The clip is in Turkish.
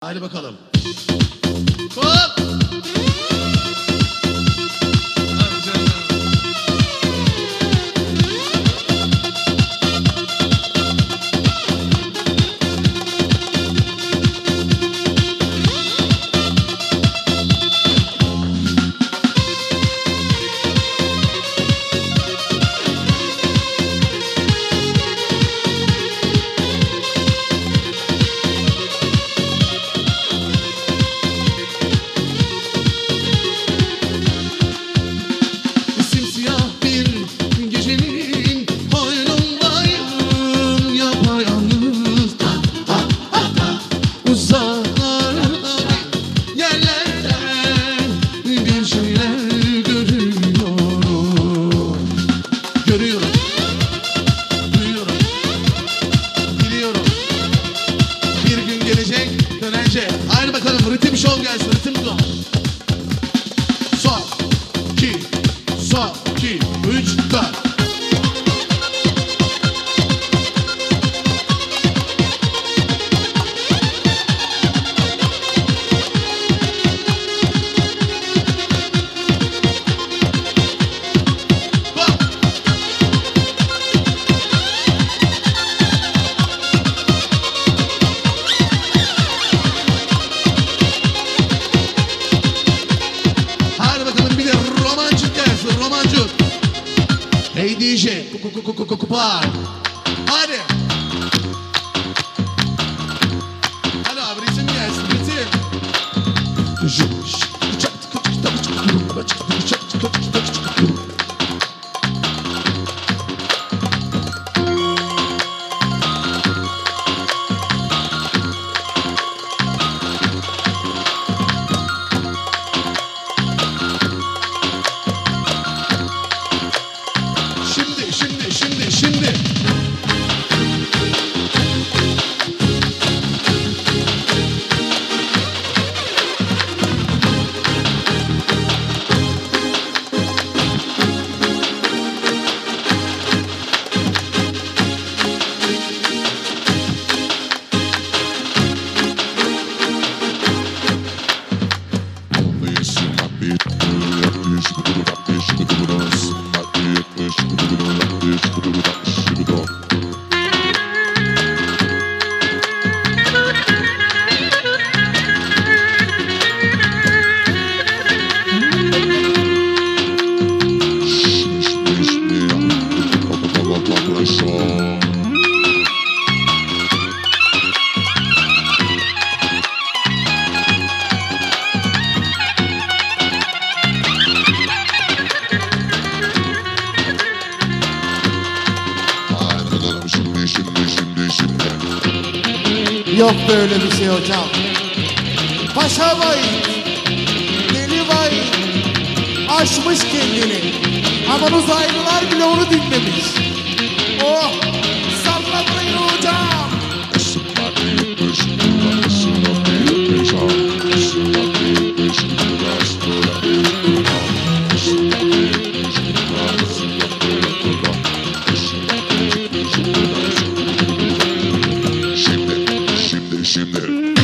Hadi bakalım. Hop! Hey DJ, kupa. Hadi. Yok böyle bir şey hocam. Paşa vay, deli vay, aşmış kendini. Aman uzaylılar bile onu dinlemiş. in there.